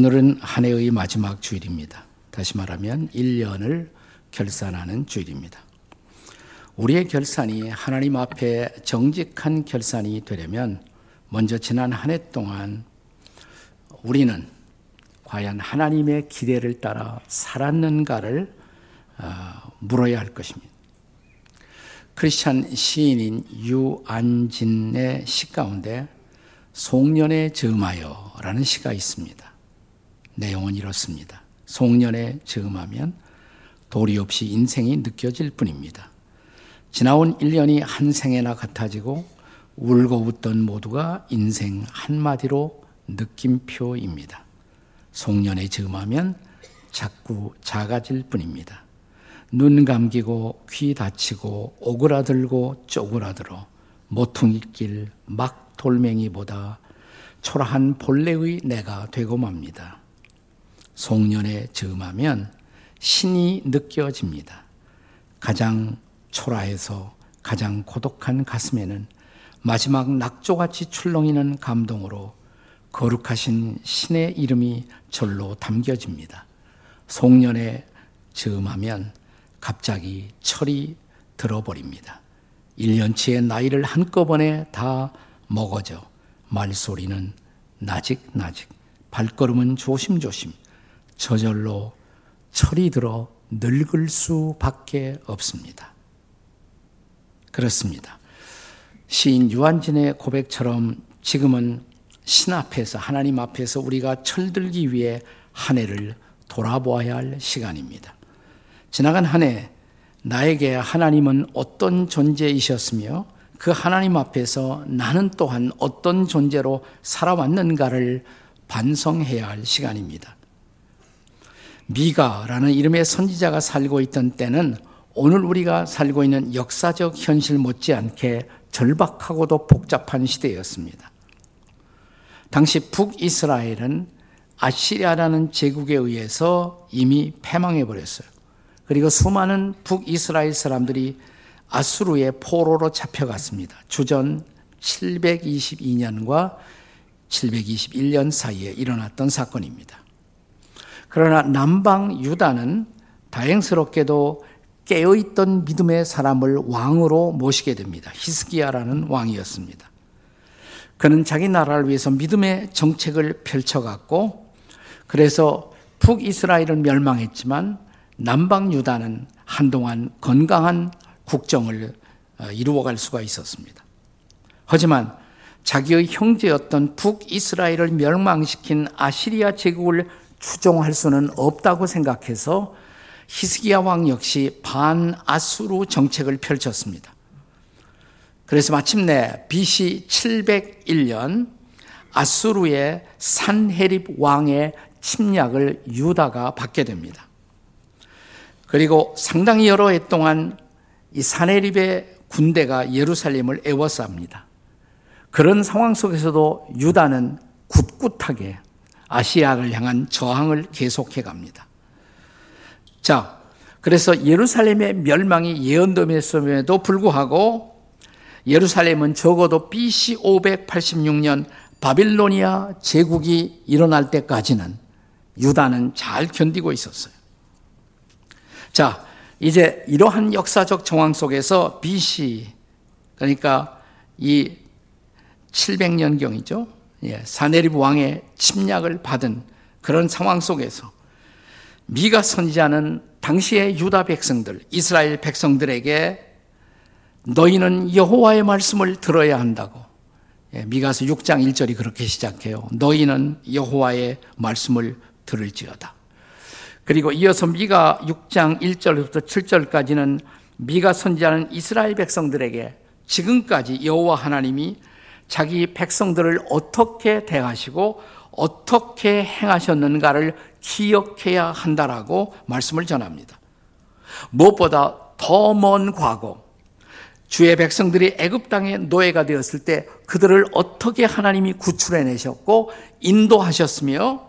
오늘은 한 해의 마지막 주일입니다. 다시 말하면 1년을 결산하는 주일입니다. 우리의 결산이 하나님 앞에 정직한 결산이 되려면 먼저 지난 한 해 동안 우리는 과연 하나님의 기대를 따라 살았는가를 어, 물어야 할 것입니다. 크리스찬 시인인 유안진의 시 가운데 송년에 즈음하여라는 시가 있습니다. 내용은 이렇습니다. 송년에 즈음하면 도리 없이 인생이 느껴질 뿐입니다. 지나온 1년이 한 생에나 같아지고 울고 웃던 모두가 인생 한마디로 느낌표입니다. 송년에 즈음하면 자꾸 작아질 뿐입니다. 눈 감기고 귀 다치고 오그라들고 쪼그라들어 모퉁이길 막 돌멩이보다 초라한 본래의 내가 되고 맙니다. 송년에 즈음하면 신이 느껴집니다. 가장 초라해서 가장 고독한 가슴에는 마지막 낙조같이 출렁이는 감동으로 거룩하신 신의 이름이 절로 담겨집니다. 송년에 즈음하면 갑자기 철이 들어버립니다. 1년치의 나이를 한꺼번에 다 먹어져 말소리는 나직나직 발걸음은 조심조심 저절로 철이 들어 늙을 수밖에 없습니다. 그렇습니다. 시인 유한진의 고백처럼 지금은 신 앞에서 하나님 앞에서 우리가 철들기 위해 한 해를 돌아보아야 할 시간입니다. 지나간 한 해 나에게 하나님은 어떤 존재이셨으며 그 하나님 앞에서 나는 또한 어떤 존재로 살아왔는가를 반성해야 할 시간입니다. 미가라는 이름의 선지자가 살고 있던 때는 오늘 우리가 살고 있는 역사적 현실 못지않게 절박하고도 복잡한 시대였습니다. 당시 북이스라엘은 아시리아라는 제국에 의해서 이미 패망해 버렸어요. 그리고 수많은 북이스라엘 사람들이 아수르의 포로로 잡혀갔습니다. 주전 722년과 721년 사이에 일어났던 사건입니다. 그러나 남방 유다는 다행스럽게도 깨어있던 믿음의 사람을 왕으로 모시게 됩니다. 히스기야라는 왕이었습니다. 그는 자기 나라를 위해서 믿음의 정책을 펼쳐갔고, 그래서 북이스라엘은 멸망했지만 남방 유다는 한동안 건강한 국정을 어, 이루어갈 수가 있었습니다. 하지만 자기의 형제였던 북이스라엘을 멸망시킨 아시리아 제국을 추종할 수는 없다고 생각해서 히스기야 왕 역시 반아수르 정책을 펼쳤습니다. 그래서 마침내 BC 701년 아수르의 산헤립 왕의 침략을 유다가 받게 됩니다. 그리고 상당히 여러 해 동안 이 사네립의 군대가 예루살렘을 애워쌉니다. 그런 상황 속에서도 유다는 굳굳하게 아시아를 향한 저항을 계속해 갑니다. 자, 그래서 예루살렘의 멸망이 예언됨에도 불구하고 예루살렘은 적어도 BC 586년 바빌로니아 제국이 일어날 때까지는 유다는 잘 견디고 있었어요. 자, 이제 이러한 역사적 정황 속에서 BC 그러니까 이 700년경이죠. 예, 사네립 왕의 침략을 받은 그런 상황 속에서 미가 선지자는 당시의 유다 백성들, 이스라엘 백성들에게 너희는 여호와의 말씀을 들어야 한다고. 예, 미가서 6장 1절이 그렇게 시작해요. 너희는 여호와의 말씀을 들을지어다. 그리고 이어서 미가 6장 1절부터 7절까지는 미가 선지자는 이스라엘 백성들에게 지금까지 여호와 하나님이 자기 백성들을 어떻게 대하시고 어떻게 행하셨는가를 기억해야 한다라고 말씀을 전합니다. 무엇보다 더 먼 과거 주의 백성들이 애굽 땅의 노예가 되었을 때 그들을 어떻게 하나님이 구출해 내셨고 인도하셨으며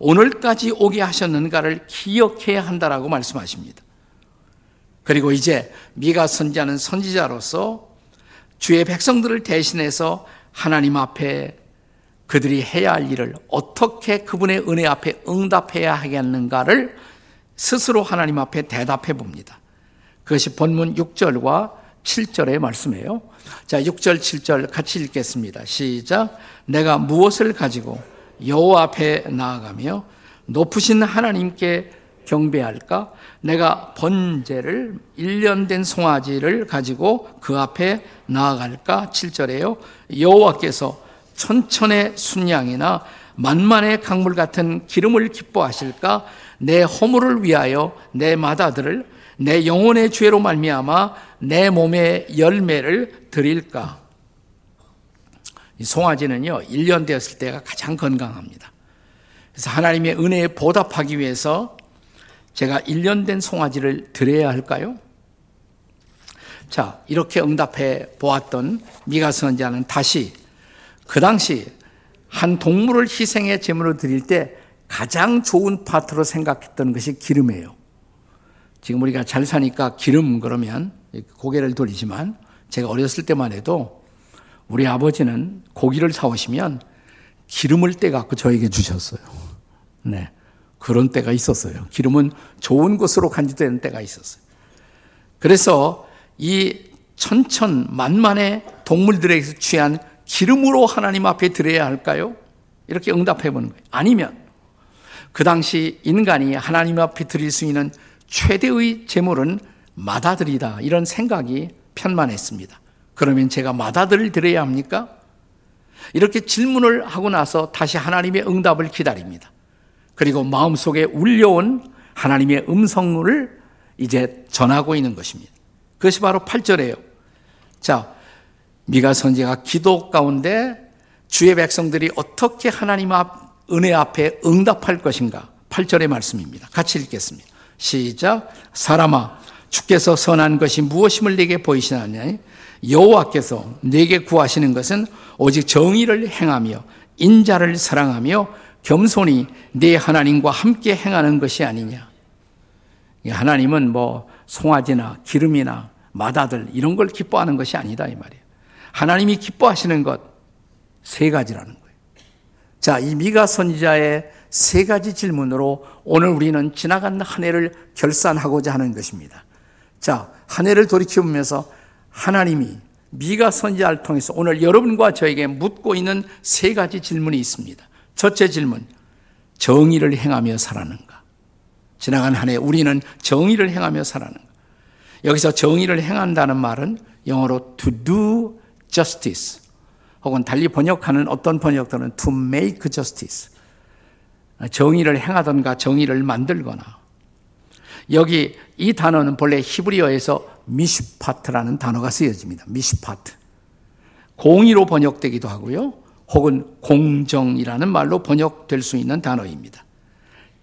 오늘까지 오게 하셨는가를 기억해야 한다라고 말씀하십니다. 그리고 이제 미가 선지자는 선지자로서 주의 백성들을 대신해서 하나님 앞에 그들이 해야 할 일을 어떻게 그분의 은혜 앞에 응답해야 하겠는가를 스스로 하나님 앞에 대답해 봅니다. 그것이 본문 6절과 7절의 말씀이에요. 자, 6절, 7절 같이 읽겠습니다. 시작. 내가 무엇을 가지고 여호와 앞에 나아가며 높으신 하나님께 경배할까? 내가 번제를 1년 된 송아지를 가지고 그 앞에 나아갈까? 7절에요. 여호와께서 천천의 순양이나 만만의 강물 같은 기름을 기뻐하실까? 내 허물을 위하여 내 마다들을 내 영혼의 죄로 말미암아 내 몸의 열매를 드릴까? 이 송아지는요, 1년 되었을 때가 가장 건강합니다. 그래서 하나님의 은혜에 보답하기 위해서 제가 1년 된 송아지를 드려야 할까요? 자, 이렇게 응답해 보았던 미가 선지자는 다시 그 당시 한 동물을 희생의 제물로 드릴 때 가장 좋은 파트로 생각했던 것이 기름이에요. 지금 우리가 잘 사니까 기름 그러면 고개를 돌리지만 제가 어렸을 때만 해도 우리 아버지는 고기를 사오시면 기름을 떼갖고 저에게 주셨어요. 네. 그런 때가 있었어요. 기름은 좋은 것으로 간주되는 때가 있었어요. 그래서 이 천천 만만의 동물들에게서 취한 기름으로 하나님 앞에 드려야 할까요? 이렇게 응답해 보는 거예요. 아니면 그 당시 인간이 하나님 앞에 드릴 수 있는 최대의 제물은 마다들이다. 이런 생각이 편만했습니다. 그러면 제가 마다들을 드려야 합니까? 이렇게 질문을 하고 나서 다시 하나님의 응답을 기다립니다. 그리고 마음속에 울려온 하나님의 음성을 이제 전하고 있는 것입니다. 그것이 바로 8절이에요. 자, 미가 선지가 기도 가운데 주의 백성들이 어떻게 하나님 앞 은혜 앞에 응답할 것인가? 8절의 말씀입니다. 같이 읽겠습니다. 시작. 사람아, 주께서 선한 것이 무엇임을 내게 보이시나니 여호와께서 내게 구하시는 것은 오직 정의를 행하며 인자를 사랑하며 겸손히 내 하나님과 함께 행하는 것이 아니냐. 하나님은 뭐 송아지나 기름이나 마다들 이런 걸 기뻐하는 것이 아니다 이 말이에요. 하나님이 기뻐하시는 것 세 가지라는 거예요. 자, 이 미가 선지자의 세 가지 질문으로 오늘 우리는 지나간 한 해를 결산하고자 하는 것입니다. 자, 한 해를 돌이켜보면서 하나님이 미가 선지자를 통해서 오늘 여러분과 저에게 묻고 있는 세 가지 질문이 있습니다. 첫째 질문, 정의를 행하며 살았는가? 지나간 한 해 우리는 정의를 행하며 살았는가? 여기서 정의를 행한다는 말은 영어로 to do justice 혹은 달리 번역하는 어떤 번역들은 to make justice 정의를 행하던가 정의를 만들거나 여기 이 단어는 본래 히브리어에서 미슈파트라는 단어가 쓰여집니다. 미슈파트. 공의로 번역되기도 하고요. 혹은 공정이라는 말로 번역될 수 있는 단어입니다.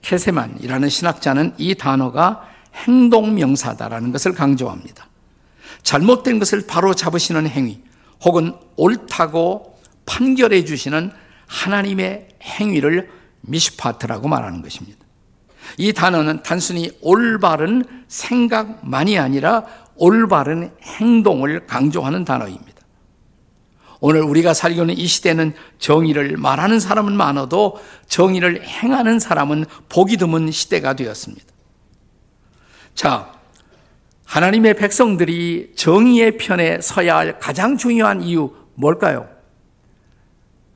케세만이라는 신학자는 이 단어가 행동 명사다라는 것을 강조합니다. 잘못된 것을 바로 잡으시는 행위, 혹은 옳다고 판결해 주시는 하나님의 행위를 미슈파트라고 말하는 것입니다. 이 단어는 단순히 올바른 생각만이 아니라 올바른 행동을 강조하는 단어입니다. 오늘 우리가 살고 있는 이 시대는 정의를 말하는 사람은 많아도 정의를 행하는 사람은 보기 드문 시대가 되었습니다. 자, 하나님의 백성들이 정의의 편에 서야 할 가장 중요한 이유 뭘까요?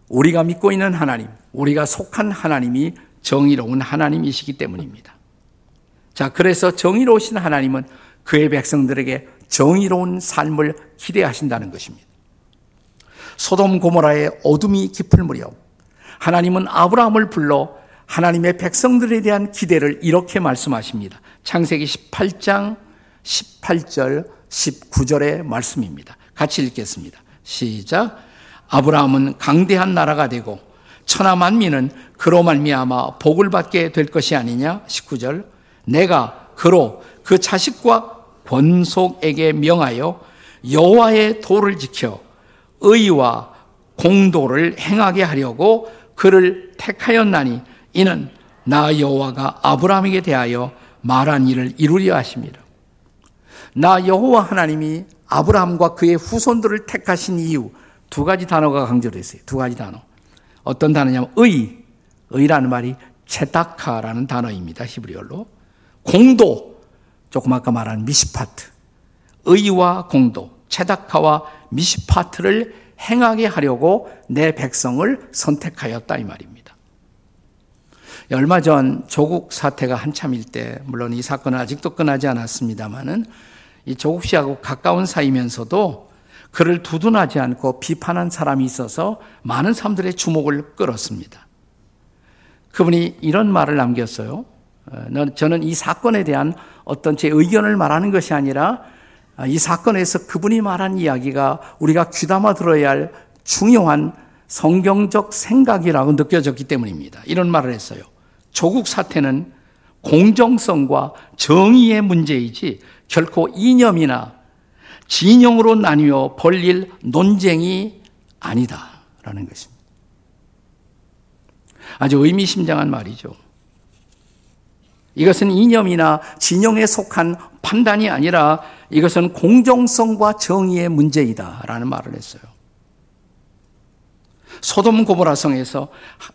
우리가 믿고 있는 하나님, 우리가 속한 하나님이 정의로운 하나님이시기 때문입니다. 자, 그래서 정의로우신 하나님은 그의 백성들에게 정의로운 삶을 기대하신다는 것입니다. 소돔 고모라의 어둠이 깊을 무렵 하나님은 아브라함을 불러 하나님의 백성들에 대한 기대를 이렇게 말씀하십니다. 창세기 18장 18절 19절의 말씀입니다. 같이 읽겠습니다. 시작. 아브라함은 강대한 나라가 되고 천하 만민은 그로 말미암아 복을 받게 될 것이 아니냐? 19절. 내가 그로 그 자식과 권속에게 명하여 여호와의 도를 지켜 의와 공도를 행하게 하려고 그를 택하였나니 이는 나 여호와가 아브라함에게 대하여 말한 일을 이루려 하십니다. 나 여호와 하나님이 아브라함과 그의 후손들을 택하신 이유 두 가지 단어가 강조되어 있어요. 두 가지 단어. 어떤 단어냐면 의, 의라는 말이 체다카라는 단어입니다. 히브리어로. 공도, 조금 아까 말한 미시파트. 의와 공도, 체다카와 미시파트를 행하게 하려고 내 백성을 선택하였다 이 말입니다. 얼마 전 조국 사태가 한참일 때 물론 이 사건은 아직도 끝나지 않았습니다만은 이 조국 씨하고 가까운 사이면서도 그를 두둔하지 않고 비판한 사람이 있어서 많은 사람들의 주목을 끌었습니다. 그분이 이런 말을 남겼어요. 어, 저는 이 사건에 대한 어떤 제 의견을 말하는 것이 아니라 아, 이 사건에서 그분이 말한 이야기가 우리가 귀담아 들어야 할 중요한 성경적 생각이라고 느껴졌기 때문입니다. 이런 말을 했어요. 조국 사태는 공정성과 정의의 문제이지 결코 이념이나 진영으로 나뉘어 벌릴 논쟁이 아니다라는 것입니다. 아주 의미심장한 말이죠. 이것은 이념이나 진영에 속한 판단이 아니라 이것은 공정성과 정의의 문제이다라는 말을 했어요. 소돔 고보라 성에서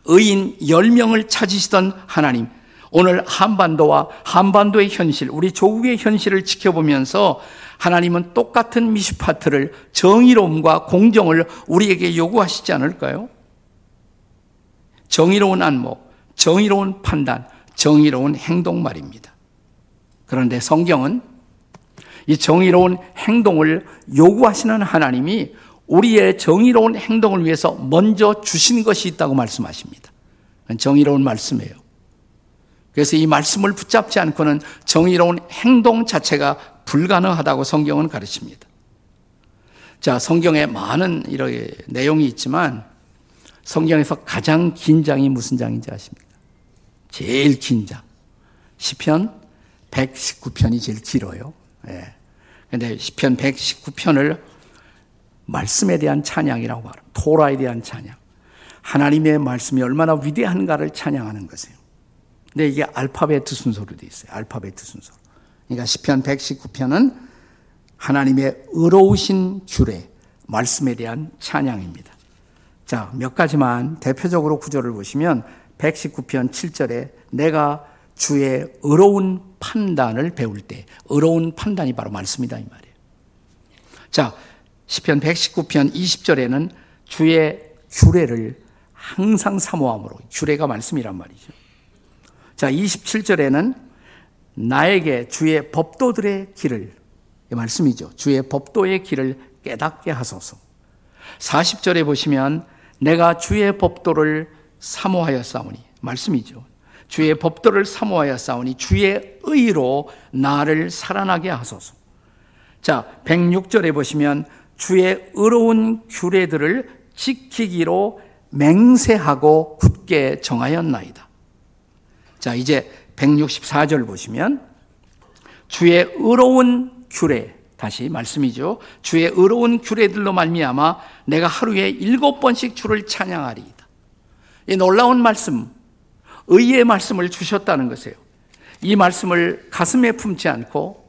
의인 10명을 찾으시던 하나님, 오늘 한반도와 한반도의 현실, 우리 조국의 현실을 지켜보면서 하나님은 똑같은 미시파트를 정의로움과 공정을 우리에게 요구하시지 않을까요? 정의로운 안목, 정의로운 판단, 정의로운 행동 말입니다. 그런데 성경은 이 정의로운 행동을 요구하시는 하나님이 우리의 정의로운 행동을 위해서 먼저 주신 것이 있다고 말씀하십니다. 정의로운 말씀이에요. 그래서 이 말씀을 붙잡지 않고는 정의로운 행동 자체가 불가능하다고 성경은 가르칩니다. 자, 성경에 많은 이런 내용이 있지만 성경에서 가장 긴 장이 무슨 장인지 아십니까? 제일 긴 장. 시편 119편이 제일 길어요. 예. 근데 시편 119편을 말씀에 대한 찬양이라고 말합니다. 토라에 대한 찬양. 하나님의 말씀이 얼마나 위대한가를 찬양하는 것이에요. 근데 이게 알파베트 순서로 되어 있어요. 알파베트 순서. 그러니까 시편 119편은 하나님의 의로우신 규례, 말씀에 대한 찬양입니다. 자, 몇 가지만 대표적으로 구절을 보시면 119편 7절에 내가 주의 의로운 판단을 배울 때 의로운 판단이 바로 말씀이다 이 말이에요. 자, 시편 119편 20절에는 주의 규례를 항상 사모함으로 규례가 말씀이란 말이죠. 자, 27절에는 나에게 주의 법도들의 길을 이 말씀이죠. 주의 법도의 길을 깨닫게 하소서. 40절에 보시면 내가 주의 법도를 사모하여 싸우니 말씀이죠. 주의 법도를 사모하여 싸우니 주의 의로 나를 살아나게 하소서. 자, 106절에 보시면 주의 의로운 규례들을 지키기로 맹세하고 굳게 정하였나이다. 자, 이제 164절 보시면 주의 의로운 규례 다시 말씀이죠. 주의 의로운 규례들로 말미암아 내가 하루에 일곱 번씩 주를 찬양하리이다. 이 놀라운 말씀, 의의 말씀을 주셨다는 것이에요. 이 말씀을 가슴에 품지 않고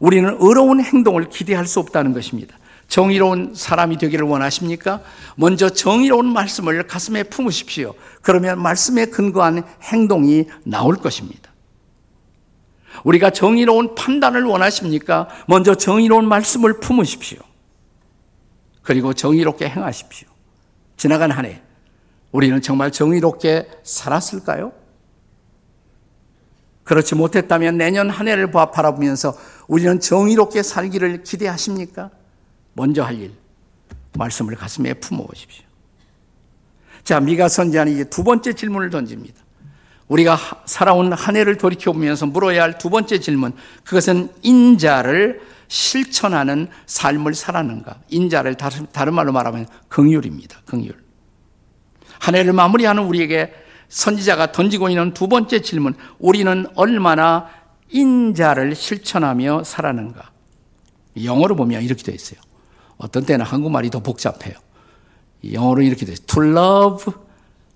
우리는 의로운 행동을 기대할 수 없다는 것입니다. 정의로운 사람이 되기를 원하십니까? 먼저 정의로운 말씀을 가슴에 품으십시오. 그러면 말씀에 근거한 행동이 나올 것입니다. 우리가 정의로운 판단을 원하십니까? 먼저 정의로운 말씀을 품으십시오. 그리고 정의롭게 행하십시오. 지나간 한 해, 우리는 정말 정의롭게 살았을까요? 그렇지 못했다면 내년 한 해를 바라보면서 우리는 정의롭게 살기를 기대하십니까? 먼저 할 일, 말씀을 가슴에 품어보십시오. 자, 미가 선지자는 이제 두 번째 질문을 던집니다. 우리가 살아온 한 해를 돌이켜보면서 물어야 할 두 번째 질문, 그것은 인자를 실천하는 삶을 살았는가? 인자를 다른 말로 말하면 긍휼입니다. 긍휼. 한 해를 마무리하는 우리에게 선지자가 던지고 있는 두 번째 질문, 우리는 얼마나 인자를 실천하며 살았는가? 영어로 보면 이렇게 되어 있어요. 어떤 때는 한국말이 더 복잡해요. 영어로 이렇게 되어 있어요. To love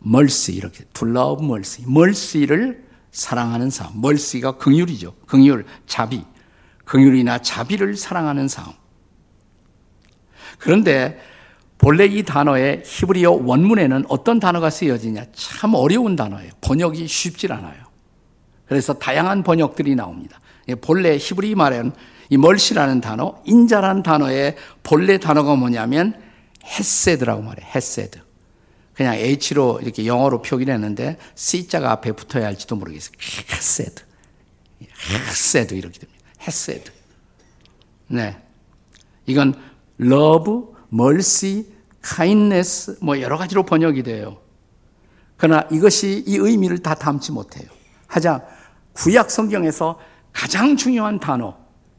mercy 이렇게 to love mercy. mercy를 사랑하는 삶. mercy가 긍휼이죠. 긍휼, 자비. 긍휼이나 자비를 사랑하는 삶. 그런데 본래 이 단어의 히브리어 원문에는 어떤 단어가 쓰여지냐? 참 어려운 단어예요. 번역이 쉽질 않아요. 그래서 다양한 번역들이 나옵니다. 예, 본래 히브리 말은 이 mercy라는 단어, 인자라는 단어의 본래 단어가 뭐냐면 헤세드라고 말해요. 헤세드. 그냥 H로 이렇게 영어로 표기를 했는데 C자가 앞에 붙어야 할지도 모르겠어요. 헤세드. 헤세드 이렇게 됩니다. 헤세드. 네. 이건 love, mercy, kindness 뭐 여러 가지로 번역이 돼요. 그러나 이것이 이 의미를 다 담지 못해요. 하자 구약 성경에서 가장 중요한 단어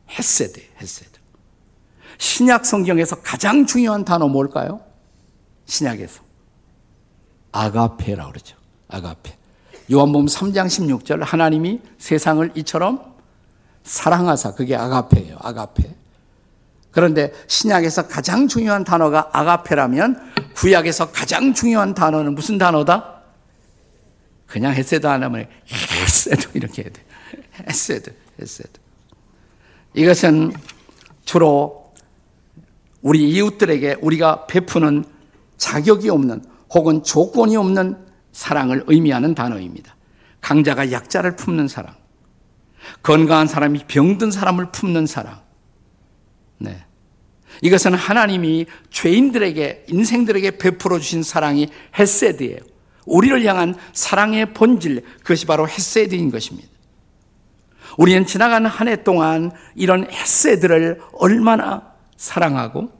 헤세드, 헤세드. 신약 성경에서 가장 중요한 단어 뭘까요? 신약에서 아가페라고 그러죠. 아가페. 요한복음 3장 16절 하나님이 세상을 이처럼 사랑하사 그게 아가페예요. 아가페. 그런데 신약에서 가장 중요한 단어가 아가페라면 구약에서 가장 중요한 단어는 무슨 단어다? 그냥 헤세드 안 하면 헤세드 이렇게 해야 돼. 헤세드, 헤세드. 이것은 주로 우리 이웃들에게 우리가 베푸는 자격이 없는 혹은 조건이 없는 사랑을 의미하는 단어입니다. 강자가 약자를 품는 사랑. 건강한 사람이 병든 사람을 품는 사랑. 네. 이것은 하나님이 죄인들에게, 인생들에게 베풀어 주신 사랑이 헤세드예요. 우리를 향한 사랑의 본질, 그것이 바로 헤세드인 것입니다. 우리는 지나가는 한해 동안 이런 헤세드를 얼마나 사랑하고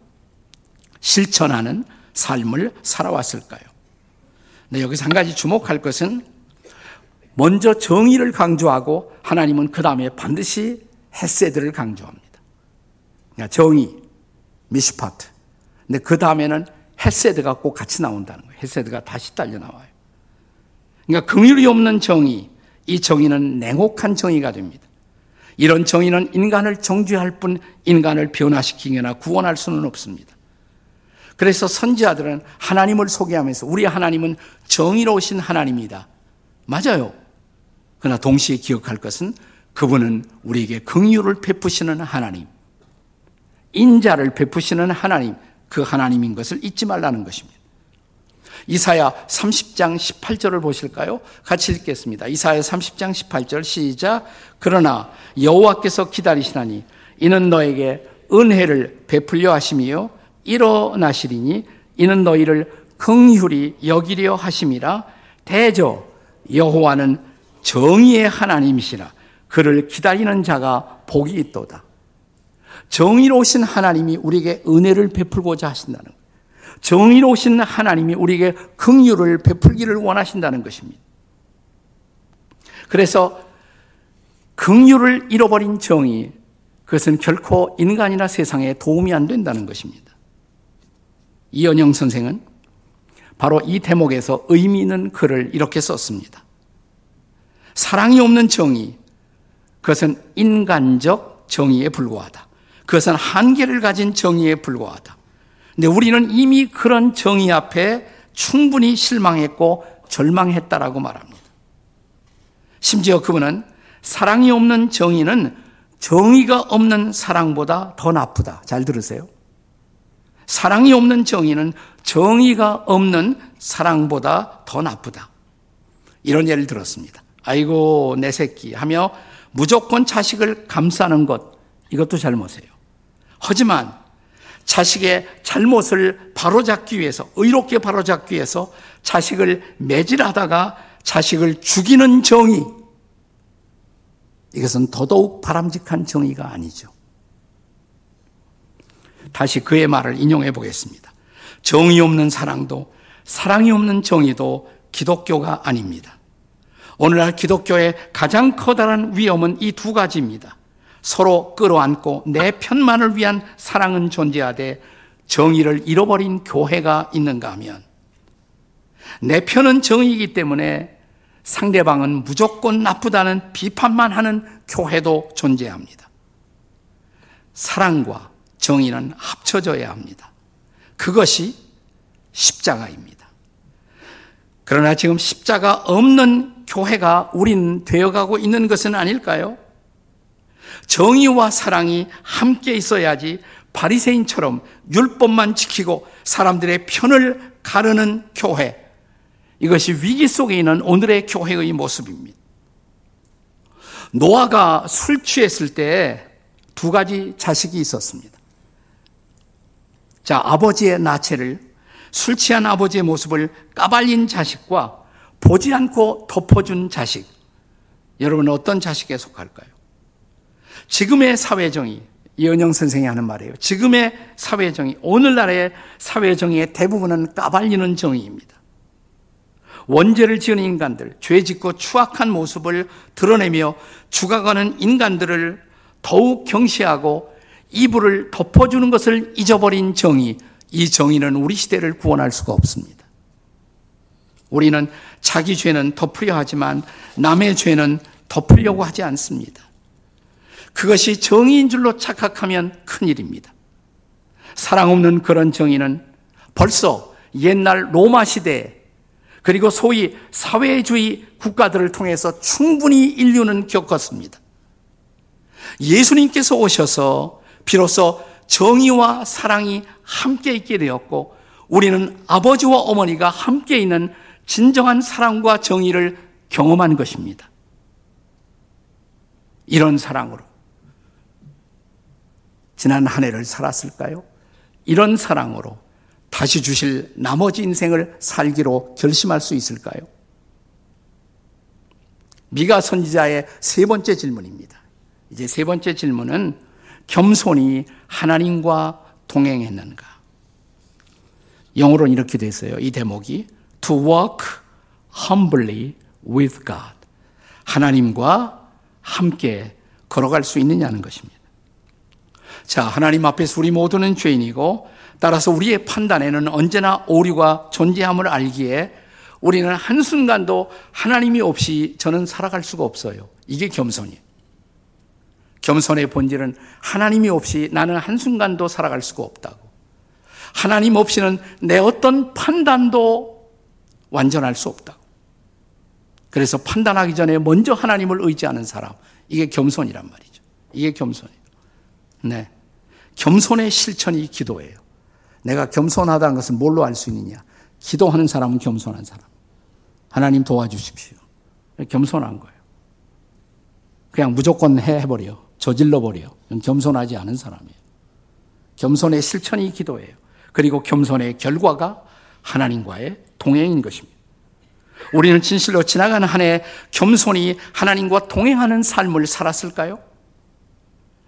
실천하는 삶을 살아왔을까요? 네, 여기서 한 가지 주목할 것은 먼저 정의를 강조하고 하나님은 그 다음에 반드시 헤세드를 강조합니다. 정의, 미쉬파트. 근데 그 다음에는 헬세드가 꼭 같이 나온다는 거예요. 헬세드가 다시 딸려 나와요. 그러니까 긍휼이 없는 정의, 이 정의는 냉혹한 정의가 됩니다. 이런 정의는 인간을 정죄할 뿐 인간을 변화시키거나 구원할 수는 없습니다. 그래서 선지자들은 하나님을 소개하면서 우리 하나님은 정의로우신 하나님이다. 맞아요. 그러나 동시에 기억할 것은 그분은 우리에게 긍휼을 베푸시는 하나님, 인자를 베푸시는 하나님, 그 하나님인 것을 잊지 말라는 것입니다. 이사야 30장 18절을 보실까요? 같이 읽겠습니다. 이사야 30장 18절 시작. 그러나 여호와께서 기다리시나니 이는 너에게 은혜를 베풀려 하심이요 일어나시리니 이는 너희를 긍휼히 여기려 하심이라 대저 여호와는 정의의 하나님이시라 그를 기다리는 자가 복이 있도다. 정의로우신 하나님이 우리에게 은혜를 베풀고자 하신다는 것. 정의로우신 하나님이 우리에게 긍휼을 베풀기를 원하신다는 것입니다. 그래서 긍휼을 잃어버린 정의 그것은 결코 인간이나 세상에 도움이 안 된다는 것입니다. 이연영 선생은 바로 이 대목에서 의미 있는 글을 이렇게 썼습니다. 사랑이 없는 정의, 그것은 인간적 정의에 불과하다. 그것은 한계를 가진 정의에 불과하다. 근데 우리는 이미 그런 정의 앞에 충분히 실망했고 절망했다라고 말합니다. 심지어 그분은 사랑이 없는 정의는 정의가 없는 사랑보다 더 나쁘다. 잘 들으세요. 사랑이 없는 정의는 정의가 없는 사랑보다 더 나쁘다. 이런 예를 들었습니다. 아이고, 내 새끼 하며 무조건 자식을 감싸는 것, 이것도 잘못이에요. 하지만 자식의 잘못을 바로잡기 위해서, 의롭게 바로잡기 위해서 자식을 매질하다가 자식을 죽이는 정의, 이것은 더더욱 바람직한 정의가 아니죠. 다시 그의 말을 인용해 보겠습니다. 정의 없는 사랑도 사랑이 없는 정의도 기독교가 아닙니다. 오늘날 기독교의 가장 커다란 위험은 이 두 가지입니다. 서로 끌어안고 내 편만을 위한 사랑은 존재하되 정의를 잃어버린 교회가 있는가 하면 내 편은 정의이기 때문에 상대방은 무조건 나쁘다는 비판만 하는 교회도 존재합니다. 사랑과 정의는 합쳐져야 합니다. 그것이 십자가입니다. 그러나 지금 십자가 없는 교회가 우린 되어가고 있는 것은 아닐까요? 정의와 사랑이 함께 있어야지 바리새인처럼 율법만 지키고 사람들의 편을 가르는 교회. 이것이 위기 속에 있는 오늘의 교회의 모습입니다. 노아가 술 취했을 때 두 가지 자식이 있었습니다. 자, 아버지의 나체를 술 취한 아버지의 모습을 까발린 자식과 보지 않고 덮어준 자식. 여러분 어떤 자식에 속할까요? 지금의 사회정의, 이은영 선생이 하는 말이에요. 지금의 사회정의, 오늘날의 사회정의의 대부분은 까발리는 정의입니다. 원죄를 지은 인간들, 죄 짓고 추악한 모습을 드러내며 죽어가는 인간들을 더욱 경시하고 이불을 덮어주는 것을 잊어버린 정의, 이 정의는 우리 시대를 구원할 수가 없습니다. 우리는 자기 죄는 덮으려 하지만 남의 죄는 덮으려고 하지 않습니다. 그것이 정의인 줄로 착각하면 큰일입니다. 사랑 없는 그런 정의는 벌써 옛날 로마 시대 그리고 소위 사회주의 국가들을 통해서 충분히 인류는 겪었습니다. 예수님께서 오셔서 비로소 정의와 사랑이 함께 있게 되었고 우리는 아버지와 어머니가 함께 있는 진정한 사랑과 정의를 경험한 것입니다. 이런 사랑으로 지난 한 해를 살았을까요? 이런 사랑으로 다시 주실 나머지 인생을 살기로 결심할 수 있을까요? 미가 선지자의 세 번째 질문입니다. 이제 세 번째 질문은 겸손히 하나님과 동행했는가? 영어로는 이렇게 됐어요. 이 대목이 to walk humbly with God. 하나님과 함께 걸어갈 수 있느냐는 것입니다. 자, 하나님 앞에서 우리 모두는 죄인이고 따라서 우리의 판단에는 언제나 오류가 존재함을 알기에 우리는 한순간도 하나님이 없이 저는 살아갈 수가 없어요. 이게 겸손이에요. 겸손의 본질은 하나님이 없이 나는 한순간도 살아갈 수가 없다고. 하나님 없이는 내 어떤 판단도 완전할 수 없다고. 그래서 판단하기 전에 먼저 하나님을 의지하는 사람. 이게 겸손이란 말이죠. 이게 겸손이에요. 네. 겸손의 실천이 기도예요. 내가 겸손하다는 것은 뭘로 알 수 있느냐? 기도하는 사람은 겸손한 사람. 하나님 도와주십시오. 겸손한 거예요. 그냥 무조건 해버려. 저질러버려. 겸손하지 않은 사람이에요. 겸손의 실천이 기도예요. 그리고 겸손의 결과가 하나님과의 동행인 것입니다. 우리는 진실로 지나가는 한 해 겸손히 하나님과 동행하는 삶을 살았을까요?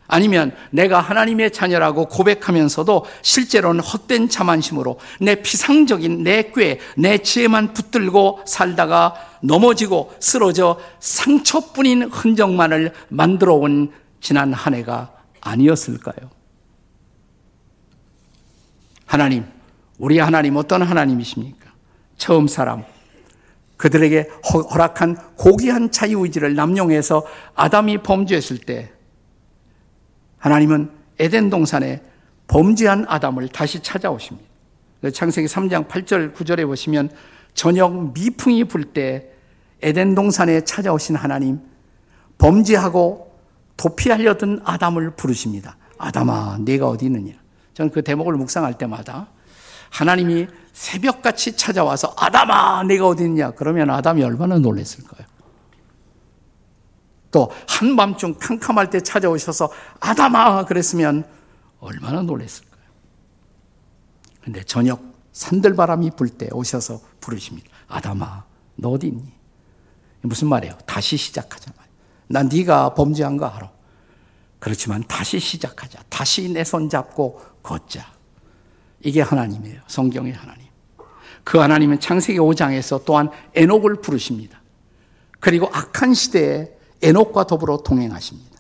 아니면 내가 하나님의 자녀라고 고백하면서도 실제로는 헛된 자만심으로 내 피상적인 내 꾀, 내 지혜만 붙들고 살다가 넘어지고 쓰러져 상처뿐인 흔적만을 만들어 온 지난 한 해가 아니었을까요? 하나님, 우리 하나님 어떤 하나님이십니까? 처음 사람, 그들에게 허락한 고귀한 자유의지를 남용해서 아담이 범죄했을 때 하나님은 에덴 동산에 범죄한 아담을 다시 찾아오십니다. 창세기 3장 8절 9절에 보시면 저녁 미풍이 불 때 에덴 동산에 찾아오신 하나님 범죄하고 도피하려던 아담을 부르십니다. 아담아, 네가 어디 있느냐? 저는 그 대목을 묵상할 때마다 하나님이 새벽같이 찾아와서 아담아, 네가 어디 있냐? 그러면 아담이 얼마나 놀랐을까요? 또 한밤중 캄캄할 때 찾아오셔서 아담아 그랬으면 얼마나 놀랐을까요? 근데 저녁 산들바람이 불 때 오셔서 부르십니다. 아담아 너 어디 있니? 무슨 말이에요? 다시 시작하자 난 네가 범죄한 거 알아. 그렇지만 다시 시작하자. 다시 내 손 잡고 걷자. 이게 하나님이에요. 성경의 하나님. 그 하나님은 창세기 5장에서 또한 에녹을 부르십니다. 그리고 악한 시대에 에녹과 더불어 동행하십니다.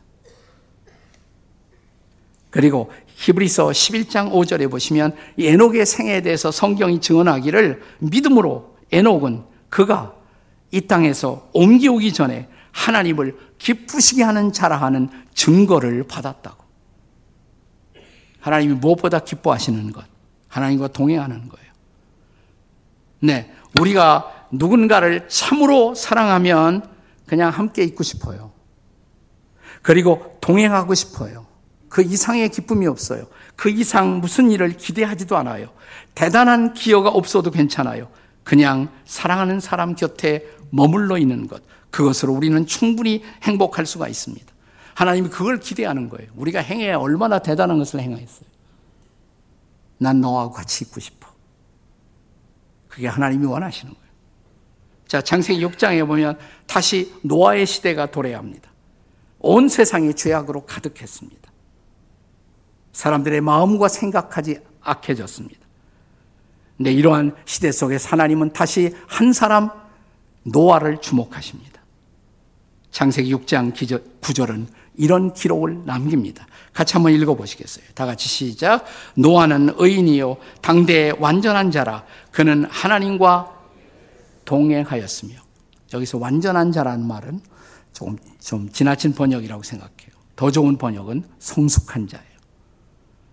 그리고 히브리서 11장 5절에 보시면 에녹의 생애에 대해서 성경이 증언하기를 믿음으로 에녹은 그가 이 땅에서 옮기오기 전에 하나님을 기쁘시게 하는 자라 하는 증거를 받았다고. 하나님이 무엇보다 기뻐하시는 것, 하나님과 동행하는 거예요. 네, 우리가 누군가를 참으로 사랑하면 그냥 함께 있고 싶어요. 그리고 동행하고 싶어요. 그 이상의 기쁨이 없어요. 그 이상 무슨 일을 기대하지도 않아요. 대단한 기여가 없어도 괜찮아요. 그냥 사랑하는 사람 곁에 머물러 있는 것. 그것으로 우리는 충분히 행복할 수가 있습니다. 하나님이 그걸 기대하는 거예요. 우리가 행해야 얼마나 대단한 것을 행하겠어요. 난 너하고 같이 있고 싶어. 그게 하나님이 원하시는 거예요. 자, 창세기 6장에 보면 다시 노아의 시대가 도래합니다. 온 세상이 죄악으로 가득했습니다. 사람들의 마음과 생각하지 악해졌습니다. 근데 이러한 시대 속에 하나님은 다시 한 사람 노아를 주목하십니다. 창세기 6장 9절은 이런 기록을 남깁니다. 같이 한번 읽어보시겠어요? 다 같이 시작. 노아는 의인이요. 당대의 완전한 자라. 그는 하나님과 동행하였으며. 여기서 완전한 자라는 말은 조금 좀 지나친 번역이라고 생각해요. 더 좋은 번역은 성숙한 자예요.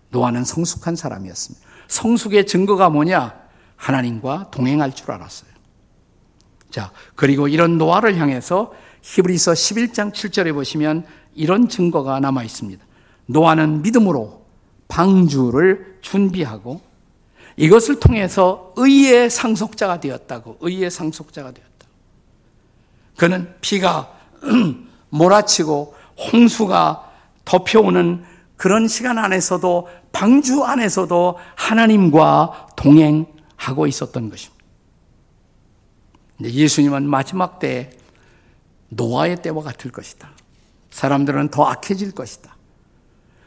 노아는 성숙한 사람이었습니다. 성숙의 증거가 뭐냐? 하나님과 동행할 줄 알았어요. 자, 그리고 이런 노아를 향해서 히브리서 11장 7절에 보시면 이런 증거가 남아 있습니다. 노아는 믿음으로 방주를 준비하고 이것을 통해서 의의 상속자가 되었다고, 의의 상속자가 되었다. 그는 비가 몰아치고 홍수가 덮여오는 그런 시간 안에서도 방주 안에서도 하나님과 동행하고 있었던 것입니다. 예수님은 마지막 때 노아의 때와 같을 것이다. 사람들은 더 악해질 것이다.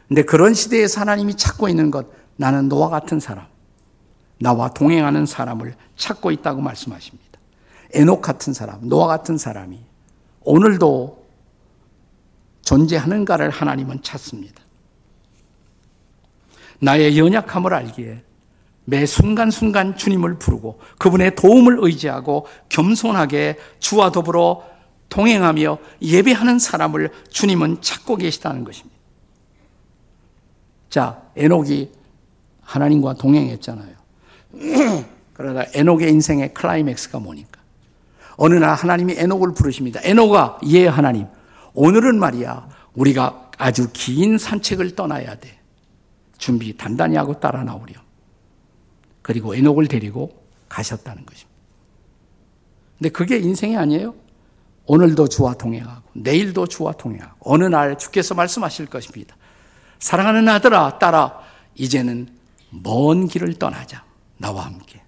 근데 그런 시대에서 하나님이 찾고 있는 것, 나는 노아 같은 사람, 나와 동행하는 사람을 찾고 있다고 말씀하십니다. 에녹 같은 사람, 노아 같은 사람이 오늘도 존재하는가를 하나님은 찾습니다. 나의 연약함을 알기에 매 순간순간 주님을 부르고 그분의 도움을 의지하고 겸손하게 주와 더불어 동행하며 예배하는 사람을 주님은 찾고 계시다는 것입니다. 자, 에녹이 하나님과 동행했잖아요. 그러다 에녹의 인생의 클라이맥스가 뭐니까? 어느 날 하나님이 에녹을 부르십니다. 에녹아, 예, 하나님. 오늘은 말이야, 우리가 아주 긴 산책을 떠나야 돼. 준비 단단히 하고 따라 나오렴. 그리고 에녹을 데리고 가셨다는 것입니다. 근데 그게 인생이 아니에요? 오늘도 주와 동행하고 내일도 주와 동행하고 어느 날 주께서 말씀하실 것입니다. 사랑하는 아들아 딸아 이제는 먼 길을 떠나자 나와 함께.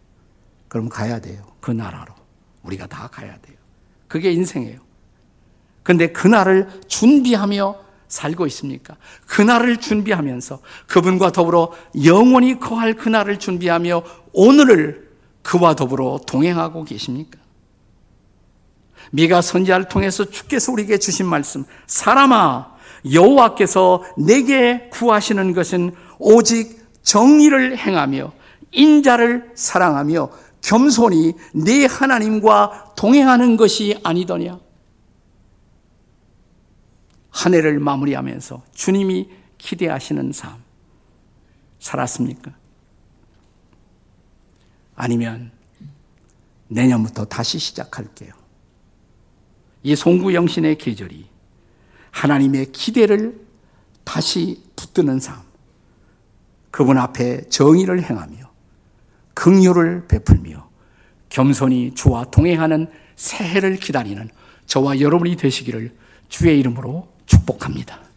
그럼 가야 돼요. 그 나라로 우리가 다 가야 돼요. 그게 인생이에요. 근데 그날을 준비하며 살고 있습니까? 그날을 준비하면서 그분과 더불어 영원히 거할 그날을 준비하며 오늘을 그와 더불어 동행하고 계십니까? 미가 선지자를 통해서 주께서 우리에게 주신 말씀 사람아 여호와께서 내게 구하시는 것은 오직 정의를 행하며 인자를 사랑하며 겸손히 내 하나님과 동행하는 것이 아니더냐 한 해를 마무리하면서 주님이 기대하시는 삶 살았습니까? 아니면 내년부터 다시 시작할게요. 이 송구영신의 계절이 하나님의 기대를 다시 붙드는 삶, 그분 앞에 정의를 행하며 긍휼을 베풀며 겸손히 주와 동행하는 새해를 기다리는 저와 여러분이 되시기를 주의 이름으로 축복합니다.